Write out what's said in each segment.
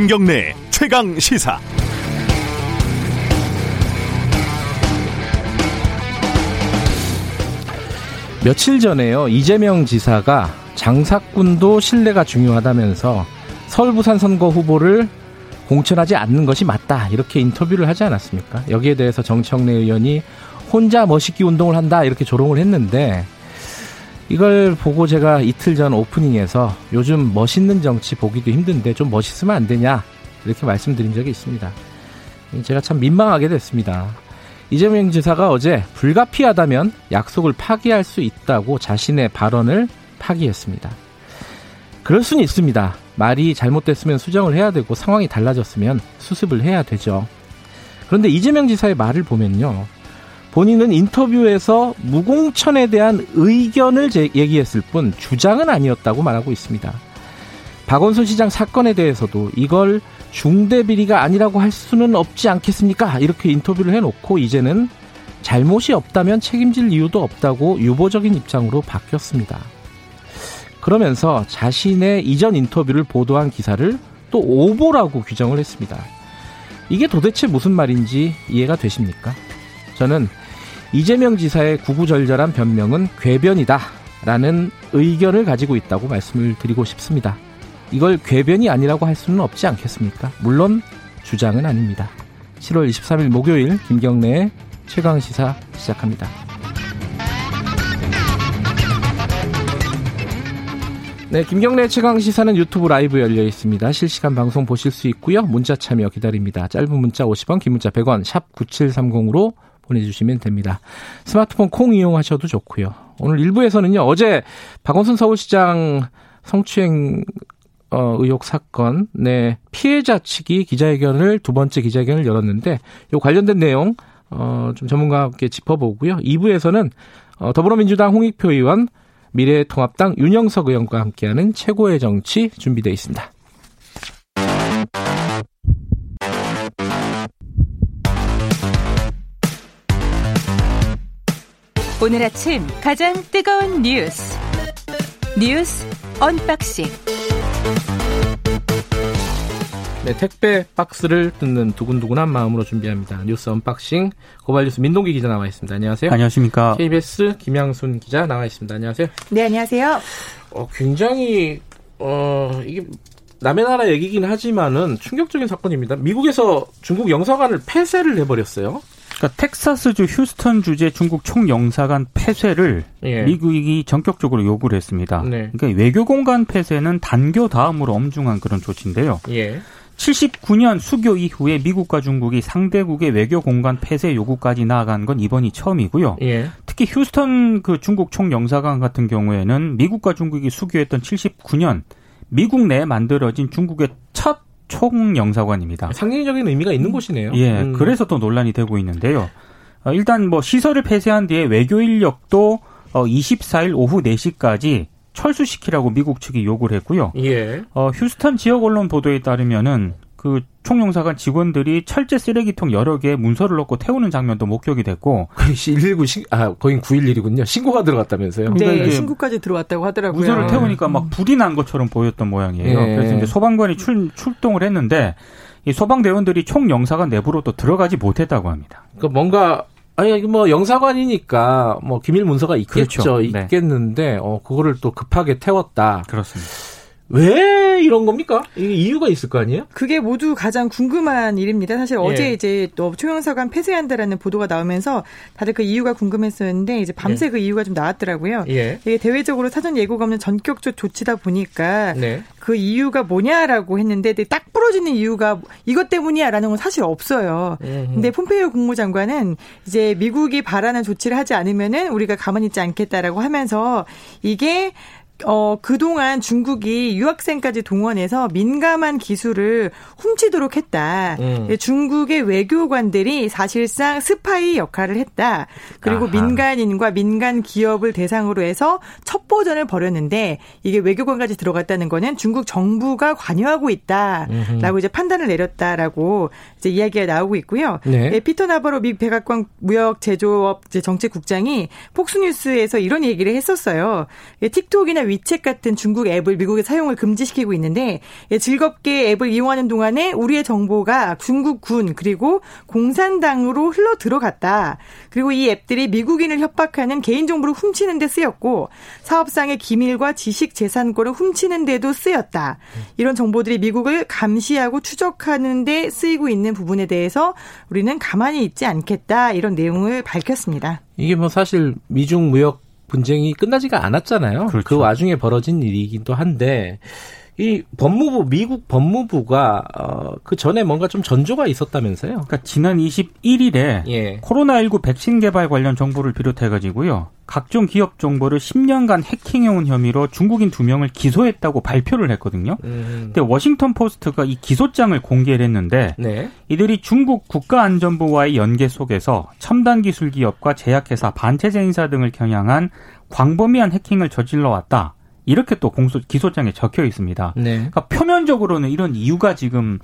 김경래 최강 시사. 며칠 전에요 이재명 지사가 장사꾼도 신뢰가 중요하다면서 서울 부산 선거 후보를 공천하지 않는 것이 맞다 이렇게 인터뷰를 하지 않았습니까? 여기에 대해서 정청래 의원이 혼자 멋있기 운동을 한다 이렇게 조롱을 했는데 이걸 보고 제가 이틀 전 오프닝에서 요즘 멋있는 정치 보기도 힘든데 좀 멋있으면 안 되냐 이렇게 말씀드린 적이 있습니다. 제가 참 민망하게 됐습니다. 이재명 지사가 어제 불가피하다면 약속을 파기할 수 있다고 자신의 발언을 파기했습니다. 그럴 수는 있습니다. 말이 잘못됐으면 수정을 해야 되고 상황이 달라졌으면 수습을 해야 되죠. 그런데 이재명 지사의 말을 보면요. 본인은 인터뷰에서 무공천에 대한 의견을 얘기했을 뿐 주장은 아니었다고 말하고 있습니다. 박원순 시장 사건에 대해서도 이걸 중대 비리가 아니라고 할 수는 없지 않겠습니까? 이렇게 인터뷰를 해놓고 이제는 잘못이 없다면 책임질 이유도 없다고 유보적인 입장으로 바뀌었습니다. 그러면서 자신의 이전 인터뷰를 보도한 기사를 또 오보라고 규정을 했습니다. 이게 도대체 무슨 말인지 이해가 되십니까? 저는 이재명 지사의 구구절절한 변명은 궤변이다. 라는 의견을 가지고 있다고 말씀을 드리고 싶습니다. 이걸 궤변이 아니라고 할 수는 없지 않겠습니까? 물론 주장은 아닙니다. 7월 23일 목요일 김경래의 최강시사 시작합니다. 네, 김경래 최강 시사는 유튜브 라이브 열려 있습니다. 실시간 방송 보실 수 있고요. 문자 참여 기다립니다. 짧은 문자 50원, 긴 문자 100원, 샵 9730으로 보내주시면 됩니다. 스마트폰 콩 이용하셔도 좋고요. 오늘 1부에서는요. 어제 박원순 서울시장 성추행 어, 의혹 사건, 네, 피해자 측이 기자회견을, 두 번째 기자회견을 열었는데, 요 관련된 내용, 어, 좀 전문가와 함께 짚어보고요. 2부에서는, 어, 더불어민주당 홍익표 의원, 미래통합당 윤영석 의원과 함께하는 최고의 정치 준비되어 있습니다. 오늘 아침 가장 뜨거운 뉴스 뉴스 unboxing 네, 택배 박스를 뜯는 두근두근한 마음으로 준비합니다. 뉴스 unboxing 고발뉴스 민동기 기자 나와 있습니다. 안녕하세요. 안녕하십니까. KBS 김양순 기자 나와 있습니다. 안녕하세요. 네, 안녕하세요. 어, 굉장히 어 이게 남의 나라 얘기긴 하지만은 충격적인 사건입니다. 미국에서 중국 영사관을 폐쇄를 해버렸어요. 그러니까 텍사스주 휴스턴 주재 중국 총영사관 폐쇄를 예. 미국이 전격적으로 요구를 했습니다. 네. 그러니까 외교 공간 폐쇄는 단교 다음으로 엄중한 그런 조치인데요. 예. 79년 수교 이후에 미국과 중국이 상대국의 외교 공간 폐쇄 요구까지 나아간 건 이번이 처음이고요. 예. 특히 휴스턴 그 중국 총영사관 같은 경우에는 미국과 중국이 수교했던 79년 미국 내에 만들어진 중국의 첫 총영사관입니다. 상징적인 의미가 있는 곳이네요. 예, 음. 그래서 또 논란이 되고 있는데요. 어, 일단 뭐 시설을 폐쇄한 뒤에 외교 인력도 24일 어, 오후 4시까지 철수시키라고 미국 측이 요구를 했고요. 예. 어, 휴스턴 지역 언론 보도에 따르면은 그 총영사관 직원들이 철제 쓰레기통 여러 개에 문서를 넣고 태우는 장면도 목격이 됐고. 119 신, 아, 거긴 911이군요. 신고가 들어갔다면서요. 네, 그러니까 신고까지 들어왔다고 하더라고요. 문서를 태우니까 막 불이 난 것처럼 보였던 모양이에요. 예. 그래서 이제 소방관이 출, 출동을 했는데 이 소방대원들이 총영사관 내부로 또 들어가지 못했다고 합니다. 그 뭔가 아니 뭐 영사관이니까 뭐 기밀 문서가 있겠죠. 그렇죠. 네. 있겠는데 네. 어 그거를 또 급하게 태웠다. 그렇습니다. 왜 이런 겁니까? 이게 이유가 있을 거 아니에요? 그게 모두 가장 궁금한 일입니다. 사실 예. 어제 이제 또 초영사관 폐쇄한다라는 보도가 나오면서 다들 그 이유가 궁금했었는데 이제 밤새 예. 그 이유가 좀 나왔더라고요. 예. 이게 대외적으로 사전 예고가 없는 전격적 조치다 보니까 네. 그 이유가 뭐냐라고 했는데 딱 부러지는 이유가 이것 때문이야라는 건 사실 없어요. 음흠. 근데 폼페이오 국무장관은 이제 미국이 바라는 조치를 하지 않으면은 우리가 가만히 있지 않겠다라고 하면서 이게 어, 그동안 중국이 유학생까지 동원해서 민감한 기술을 훔치도록 했다. 음. 중국의 외교관들이 사실상 스파이 역할을 했다. 그리고 아하. 민간인과 민간 기업을 대상으로 해서 첩보전을 벌였는데 이게 외교관까지 들어갔다는 거는 중국 정부가 관여하고 있다라고 음흠. 이제 판단을 내렸다라고 이제 이야기가 나오고 있고요. 네. 예, 피터 나바로 미 백악관 무역 제조업 정책국장이 폭스뉴스에서 이런 얘기를 했었어요. 예, 틱톡이나 위챗 같은 중국 앱을 미국에 사용을 금지시키고 있는데 예, 즐겁게 앱을 이용하는 동안에 우리의 정보가 중국 군 그리고 공산당으로 흘러 들어갔다. 그리고 이 앱들이 미국인을 협박하는 개인 정보를 훔치는 데 쓰였고 사업상의 기밀과 지식 재산권을 훔치는 데도 쓰였다. 이런 정보들이 미국을 감시하고 추적하는 데 쓰이고 있는 부분에 대해서 우리는 가만히 있지 않겠다. 이런 내용을 밝혔습니다. 이게 뭐 사실 미중 무역 분쟁이 끝나지가 않았잖아요. 그렇죠. 그 와중에 벌어진 일이기도 한데 이 법무부 미국 법무부가 어, 그 전에 뭔가 좀 전조가 있었다면서요? 그러니까 지난 21일에 예. 코로나19 백신 개발 관련 정보를 비롯해 가지고요. 각종 기업 정보를 10년간 해킹해온 혐의로 중국인 두 명을 기소했다고 발표를 했거든요. 음. 근데 워싱턴 포스트가 이 기소장을 공개를 했는데 네. 이들이 중국 국가안전부와의 연계 속에서 첨단 기술 기업과 제약회사, 반체제 인사 등을 겨냥한 광범위한 해킹을 저질러 왔다. 이렇게 또 공소 기소장에 적혀 있습니다. 네. 그러니까 표면적으로는 이런 이유가 지금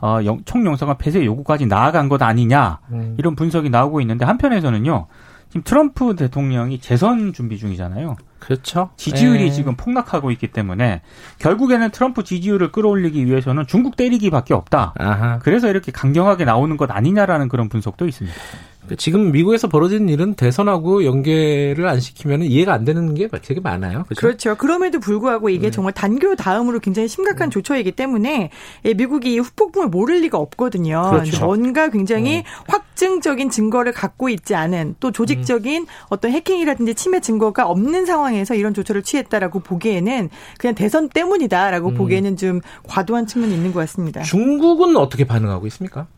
어, 총영사관 폐쇄 요구까지 나아간 것 아니냐 음. 이런 분석이 나오고 있는데 한편에서는요. 지금 트럼프 대통령이 재선 준비 중이잖아요. 그렇죠. 지지율이 네. 지금 폭락하고 있기 때문에 결국에는 트럼프 지지율을 끌어올리기 위해서는 중국 때리기밖에 없다. 아하. 그래서 이렇게 강경하게 나오는 것 아니냐라는 그런 분석도 있습니다. 그러니까 지금 미국에서 벌어진 일은 대선하고 연계를 안 시키면 이해가 안 되는 게 되게 많아요. 그렇죠. 그렇죠. 그럼에도 불구하고 이게 네. 정말 단교 다음으로 굉장히 심각한 네. 조처이기 때문에 미국이 후폭풍을 모를 리가 없거든요. 그렇죠. 뭔가 굉장히 네. 확증적인 증거를 갖고 있지 않은 또 조직적인 음. 어떤 해킹이라든지 침해 증거가 없는 상황에서 이런 조처를 취했다라고 보기에는 그냥 대선 때문이다라고 음. 보기에는 좀 과도한 측면이 있는 것 같습니다. 중국은 어떻게 반응하고 있습니까?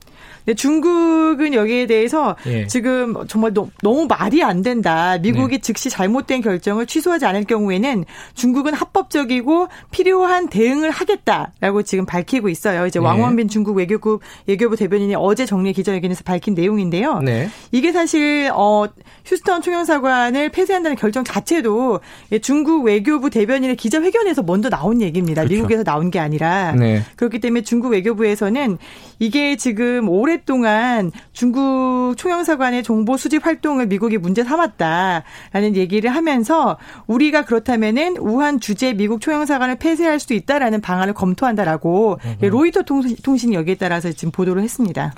근데 중국은 여기에 대해서 예. 지금 정말 너, 무 말이 안 된다. 미국이 네. 즉시 잘못된 결정을 취소하지 않을 경우에는 중국은 합법적이고 필요한 대응을 하겠다라고 지금 밝히고 있어요. 이제 네. 왕원빈 중국 외교부 외교부 대변인이 어제 정례 기자회견에서 밝힌 내용인데요. 네. 이게 사실 어 휴스턴 총영사관을 폐쇄한다는 결정 자체도 중국 외교부 대변인의 기자회견에서 먼저 나온 얘기입니다. 그렇죠. 미국에서 나온 게 아니라 네. 그렇기 때문에 중국 외교부에서는 이게 지금 오랫동안 중국 총영사관의 정보 수집 활동을 미국이 문제 삼았다라는 얘기를 하면서 우리가 그렇다면은 우한 주재 미국 총영사관을 폐쇄할 수도 있다라는 방안을 검토한다라고 로이터 통신 여기에 따라서 지금 보도를 했습니다.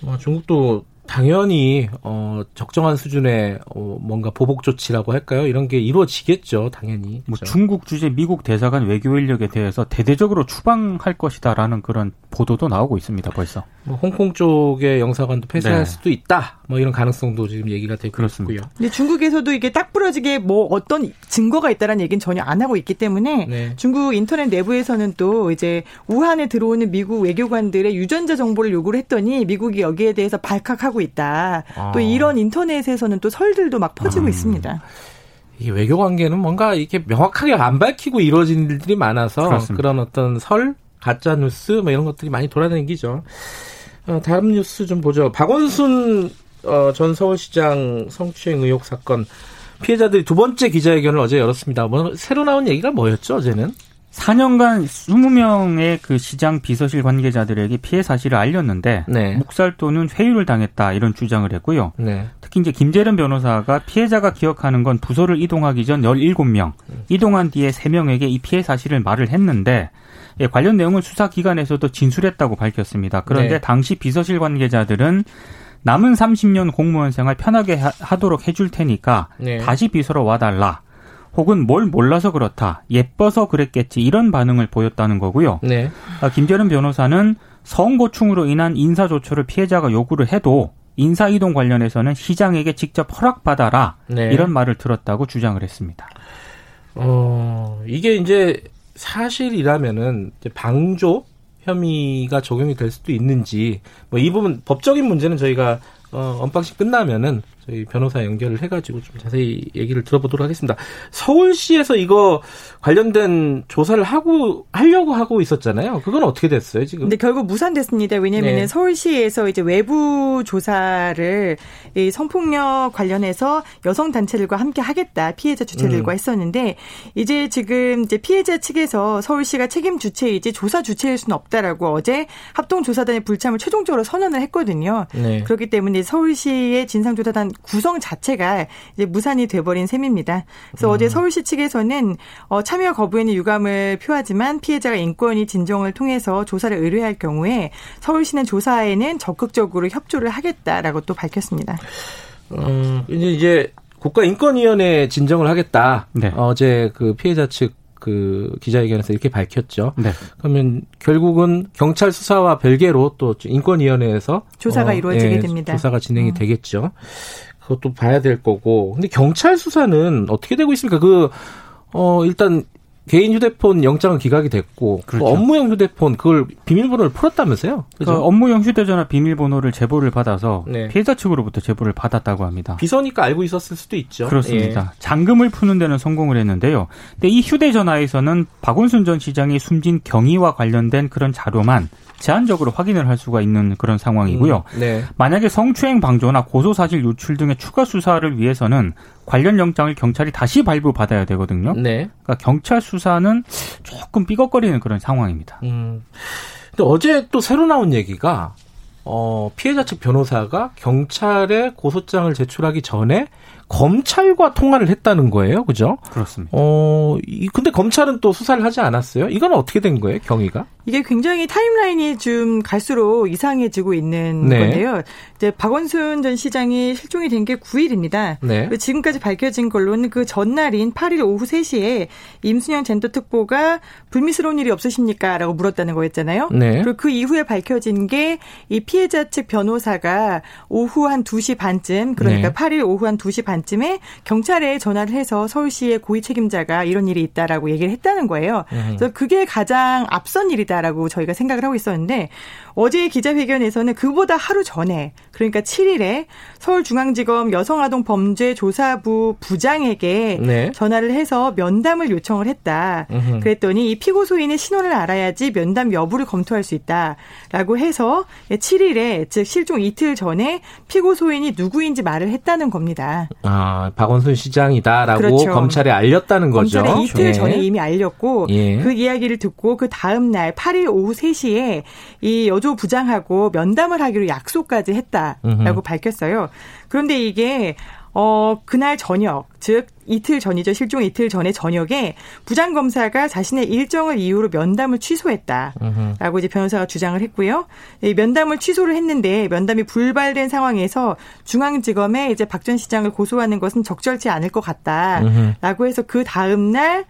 뭐 중국도 당연히 어 적정한 수준의 어 뭔가 보복 조치라고 할까요? 이런 게 이루어지겠죠, 당연히. 뭐 그렇죠? 중국 주재 미국 대사관 외교 인력에 대해서 대대적으로 추방할 것이다라는 그런 보도도 나오고 있습니다, 벌써. 뭐 홍콩 쪽의 영사관도 폐쇄할 네. 수도 있다. 뭐 이런 가능성도 지금 얘기가 되고 그렇습니다. 있고요. 근데 중국에서도 이게 딱 부러지게 뭐 어떤 증거가 있다라는 얘기는 전혀 안 하고 있기 때문에 네. 중국 인터넷 내부에서는 또 이제 우한에 들어오는 미국 외교관들의 유전자 정보를 요구를 했더니 미국이 여기에 대해서 발칵하고 있다. 아. 또 이런 인터넷에서는 또 설들도 막 퍼지고 음. 있습니다. 이 외교 관계는 뭔가 이렇게 명확하게 안 밝히고 이루어진 일들이 많아서 그렇습니다. 그런 어떤 설, 가짜 뉴스 뭐 이런 것들이 많이 돌아다니기죠. 어, 다음 뉴스 좀 보죠. 박원순 어, 전 서울시장 성추행 의혹 사건 피해자들이 두 번째 기자회견을 어제 열었습니다. 뭐 새로 나온 얘기가 뭐였죠, 어제는? 4년간 20명의 그 시장 비서실 관계자들에게 피해 사실을 알렸는데 네. 묵살 또는 회유를 당했다 이런 주장을 했고요. 네. 특히 이제 김재련 변호사가 피해자가 기억하는 건 부서를 이동하기 전 17명, 이동한 뒤에 3명에게 이 피해 사실을 말을 했는데 예, 관련 내용을 수사기관에서도 진술했다고 밝혔습니다. 그런데 네. 당시 비서실 관계자들은 남은 30년 공무원 생활 편하게 하 도록 해줄 테니까 네. 다시 비서로 와달라. 혹은 뭘 몰라서 그렇다. 예뻐서 그랬겠지. 이런 반응을 보였다는 거고요. 네. 아, 김재련 변호사는 성고충으로 인한 인사조처를 피해자가 요구를 해도 인사이동 관련해서는 시장에게 직접 허락받아라. 네. 이런 말을 들었다고 주장을 했습니다. 어, 이게 이제 사실이라면은 방조 혐의가 적용이 될 수도 있는지 뭐 이 부분 법적인 문제는 저희가 어, unboxing 끝나면은 저희 변호사 연결을 해가지고 좀 자세히 얘기를 들어보도록 하겠습니다. 서울시에서 이거 관련된 조사를 하고 하려고 하고 있었잖아요. 그건 어떻게 됐어요 지금? 근데 결국 무산됐습니다. 왜냐하면 네. 서울시에서 이제 외부 조사를 이 성폭력 관련해서 여성 단체들과 함께 하겠다 피해자 주체들과 음. 했었는데 이제 지금 이제 피해자 측에서 서울시가 책임 주체이지 조사 주체일 수는 없다라고 어제 합동 조사단의 불참을 최종적으로 선언을 했거든요. 네. 그렇기 때문에 서울시의 진상조사단 구성 자체가 이제 무산이 돼버린 셈입니다. 그래서 음. 어제 서울시 측에서는 어, 참여 거부에는 유감을 표하지만 피해자가 인권위 진정을 통해서 조사를 의뢰할 경우에 서울시는 조사에는 적극적으로 협조를 하겠다라고 또 밝혔습니다. 어, 이제 이제 국가인권위원회 진정을 하겠다. 네. 어제 그 피해자 측 그 기자회견에서 이렇게 밝혔죠. 네. 그러면 결국은 경찰 수사와 별개로 또 인권위원회에서 조사가 어, 이루어지게 예, 됩니다. 조사가 진행이 음. 되겠죠. 그것도 봐야 될 거고. 근데 경찰 수사는 어떻게 되고 있습니까? 그, 어, 일단 개인 휴대폰 영장은 기각이 됐고 그 그렇죠. 업무용 휴대폰 그걸 비밀번호를 풀었다면서요? 그죠? 그 업무용 휴대전화 비밀번호를 제보를 받아서 네. 피해자 측으로부터 제보를 받았다고 합니다. 비서니까 알고 있었을 수도 있죠. 그렇습니다. 예. 잔금을 푸는 데는 성공을 했는데요. 근데 이 휴대전화에서는 박원순 전 시장이 숨진 경위와 관련된 그런 자료만 제한적으로 확인을 할 수가 있는 그런 상황이고요. 음, 네. 만약에 성추행 방조나 고소 사실 유출 등의 추가 수사를 위해서는 관련 영장을 경찰이 다시 발부받아야 되거든요. 네. 그러니까 경찰 수사는 조금 삐걱거리는 그런 상황입니다. 음. 근데 어제 또 새로 나온 얘기가 어, 피해자 측 변호사가 경찰에 고소장을 제출하기 전에 검찰과 통화를 했다는 거예요. 그죠? 그렇습니다. 어, 이, 근데 검찰은 또 수사를 하지 않았어요? 이건 어떻게 된 거예요, 경위가? 이게 굉장히 타임라인이 좀 갈수록 이상해지고 있는 네. 건데요. 이제 박원순 전 시장이 실종이 된 게 9일입니다. 네. 지금까지 밝혀진 걸로는 그 전날인 8일 오후 3시에 임순영 젠더 특보가 불미스러운 일이 없으십니까? 라고 물었다는 거였잖아요. 네. 그리고 그 이후에 밝혀진 게 이 피해자 측 변호사가 오후 한 2시 반쯤 그러니까 네. 8일 오후 한 2시 반 쯤에 경찰에 전화를 해서 서울시의 고위 책임자가 이런 일이 있다라고 얘기를 했다는 거예요. 음. 그래서 그게 가장 앞선 일이다. 있다라고 저희가 생각을 하고 있었는데 어제 기자회견에서는 그보다 하루 전에 그러니까 7일에 서울중앙지검 여성아동범죄조사부 부장에게 네. 전화를 해서 면담을 요청을 했다. 으흠. 그랬더니 이 피고 소인의 신원을 알아야지 면담 여부를 검토할 수 있다라고 해서 7일에 즉 실종 이틀 전에 피고 소인이 누구인지 말을 했다는 겁니다. 아 박원순 시장이다라고 그렇죠. 검찰에 알렸다는 거죠. 검찰에 이틀 네. 전에 이미 알렸고 예. 그 이야기를 듣고 그 다음 날 8일 오후 3시에 이 여조 부장하고 면담을 하기로 약속까지 했다라고 음흠. 밝혔어요. 그런데 이게 어, 그날 저녁, 즉, 이틀 전이죠. 실종 이틀 전에 저녁에 부장검사가 자신의 일정을 이유로 면담을 취소했다 라고 이제 변호사가 주장을 했고요. 이 면담을 취소를 했는데 면담이 불발된 상황에서 중앙지검에 이제 박 전 시장을 고소하는 것은 적절치 않을 것 같다 라고 해서 그 다음날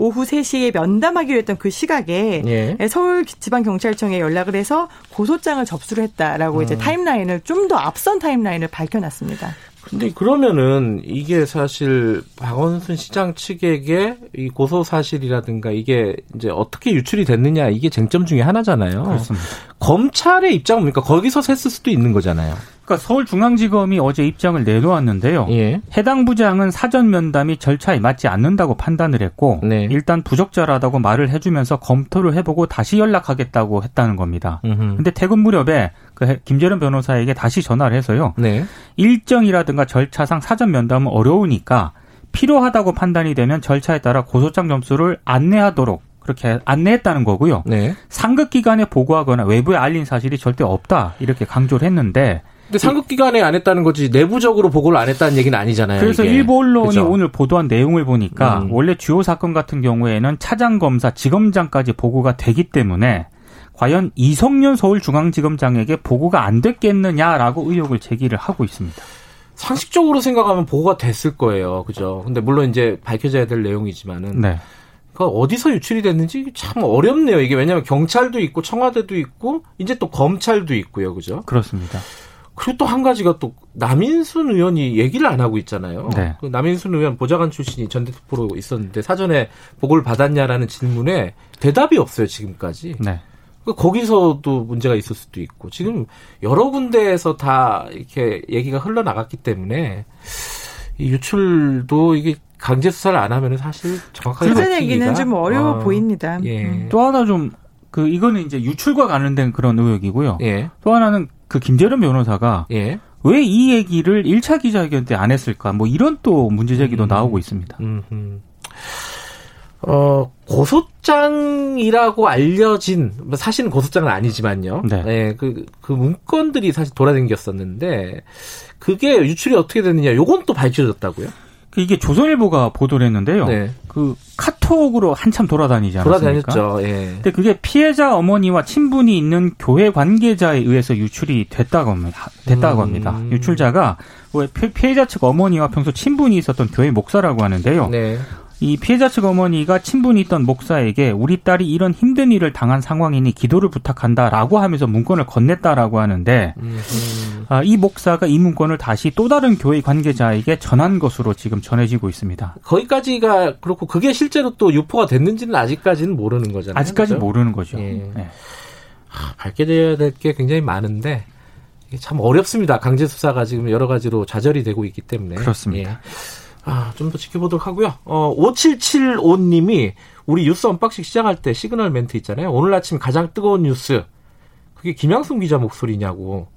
오후 3시에 면담하기로 했던 그 시각에 예. 서울지방경찰청에 연락을 해서 고소장을 접수를 했다라고 음. 이제 타임라인을 좀 더 앞선 타임라인을 밝혀놨습니다. 근데 그러면은 이게 사실 박원순 시장 측에게 이 고소 사실이라든가 이게 이제 어떻게 유출이 됐느냐 이게 쟁점 중에 하나잖아요. 그렇습니다. 검찰의 입장은 뭡니까? 거기서 셌을 수도 있는 거잖아요. 그러니까 서울중앙지검이 어제 입장을 내놓았는데요. 예. 해당 부장은 사전 면담이 절차에 맞지 않는다고 판단을 했고 네. 일단 부적절하다고 말을 해주면서 검토를 해보고 다시 연락하겠다고 했다는 겁니다. 음흠. 근데 퇴근 무렵에 그 김재련 변호사에게 다시 전화를 해서요. 네. 일정이라든가 절차상 사전 면담은 어려우니까 필요하다고 판단이 되면 절차에 따라 고소장 점수를 안내하도록 그렇게 안내했다는 거고요. 네. 상급 기관에 보고하거나 외부에 알린 사실이 절대 없다 이렇게 강조를 했는데 근데 상급 기관에 안 했다는 거지 내부적으로 보고를 안 했다는 얘기는 아니잖아요. 그래서 이게. 일부 언론이 그렇죠? 오늘 보도한 내용을 보니까 음. 원래 주요 사건 같은 경우에는 차장 검사, 지검장까지 보고가 되기 때문에 과연 이성윤 서울중앙지검장에게 보고가 안 됐겠느냐라고 의혹을 제기를 하고 있습니다. 상식적으로 생각하면 보고가 됐을 거예요. 그죠? 근데 물론 이제 밝혀져야 될 내용이지만은 네. 그 어디서 유출이 됐는지 참 어렵네요. 이게 왜냐하면 경찰도 있고 청와대도 있고 이제 또 검찰도 있고요. 그죠? 그렇습니다. 그리고 또 한 가지가 또 남인순 의원이 얘기를 안 하고 있잖아요. 네. 그 남인순 의원 보좌관 출신이 전대표로 있었는데 사전에 보고를 받았냐라는 질문에 대답이 없어요 지금까지. 네. 그 거기서도 문제가 있을 수도 있고 지금 여러 군데에서 다 이렇게 얘기가 흘러나갔기 때문에 이 유출도 이게 강제 수사를 안 하면은 사실 정확하게 그 얘기는 좀 어려워 어, 보입니다. 예. 음. 또 하나 좀 그 이거는 이제 유출과 관련된 그런 의혹이고요. 예. 또 하나는 그 김재련 변호사가 예. 왜 이 얘기를 1차 기자회견 때 안 했을까? 뭐 이런 또 문제 제기도 음. 나오고 있습니다. 음. 어, 고소장이라고 알려진, 뭐 사실은 고소장은 아니지만요. 네. 네 그, 그 문건들이 사실 돌아다녔었는데, 그게 유출이 어떻게 됐느냐, 요건 또 밝혀졌다고요? 그 이게 조선일보가 보도를 했는데요. 네. 그 카톡으로 한참 돌아다니지 않았습니까? 돌아다녔죠. 예. 근데 그게 피해자 어머니와 친분이 있는 교회 관계자에 의해서 유출이 됐다고 합니다. 됐다고 합니다. 음. 유출자가 피해자 측 어머니와 평소 친분이 있었던 교회 목사라고 하는데요. 네. 이 피해자 측 어머니가 친분이 있던 목사에게 우리 딸이 이런 힘든 일을 당한 상황이니 기도를 부탁한다라고 하면서 문건을 건넸다라고 하는데 아, 이 목사가 이 문건을 다시 또 다른 교회 관계자에게 전한 것으로 지금 전해지고 있습니다. 거기까지가 그렇고 그게 실제로 또 유포가 됐는지는 아직까지는 모르는 거잖아요. 아직까지 그렇죠? 모르는 거죠. 예. 네. 아, 밝혀져야 될 게 굉장히 많은데 참 어렵습니다. 강제 수사가 지금 여러 가지로 좌절이 되고 있기 때문에 그렇습니다. 예. 아, 좀 더 지켜보도록 하고요. 어, 5775님이 우리 뉴스 unboxing 시작할 때 시그널 멘트 있잖아요. 오늘 아침 가장 뜨거운 뉴스. 그게 김양순 기자 목소리냐고.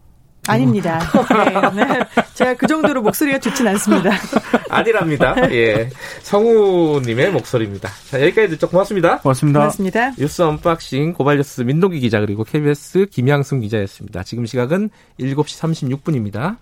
아닙니다. 네, 네. 제가 그 정도로 목소리가 좋진 않습니다. 아니랍니다. 예. 성우님의 목소리입니다. 자, 여기까지 듣죠. 고맙습니다. 고맙습니다. 고맙습니다. 뉴스 unboxing 고발뉴스 민동기 기자 그리고 KBS 김양순 기자였습니다. 지금 시각은 7시 36분입니다.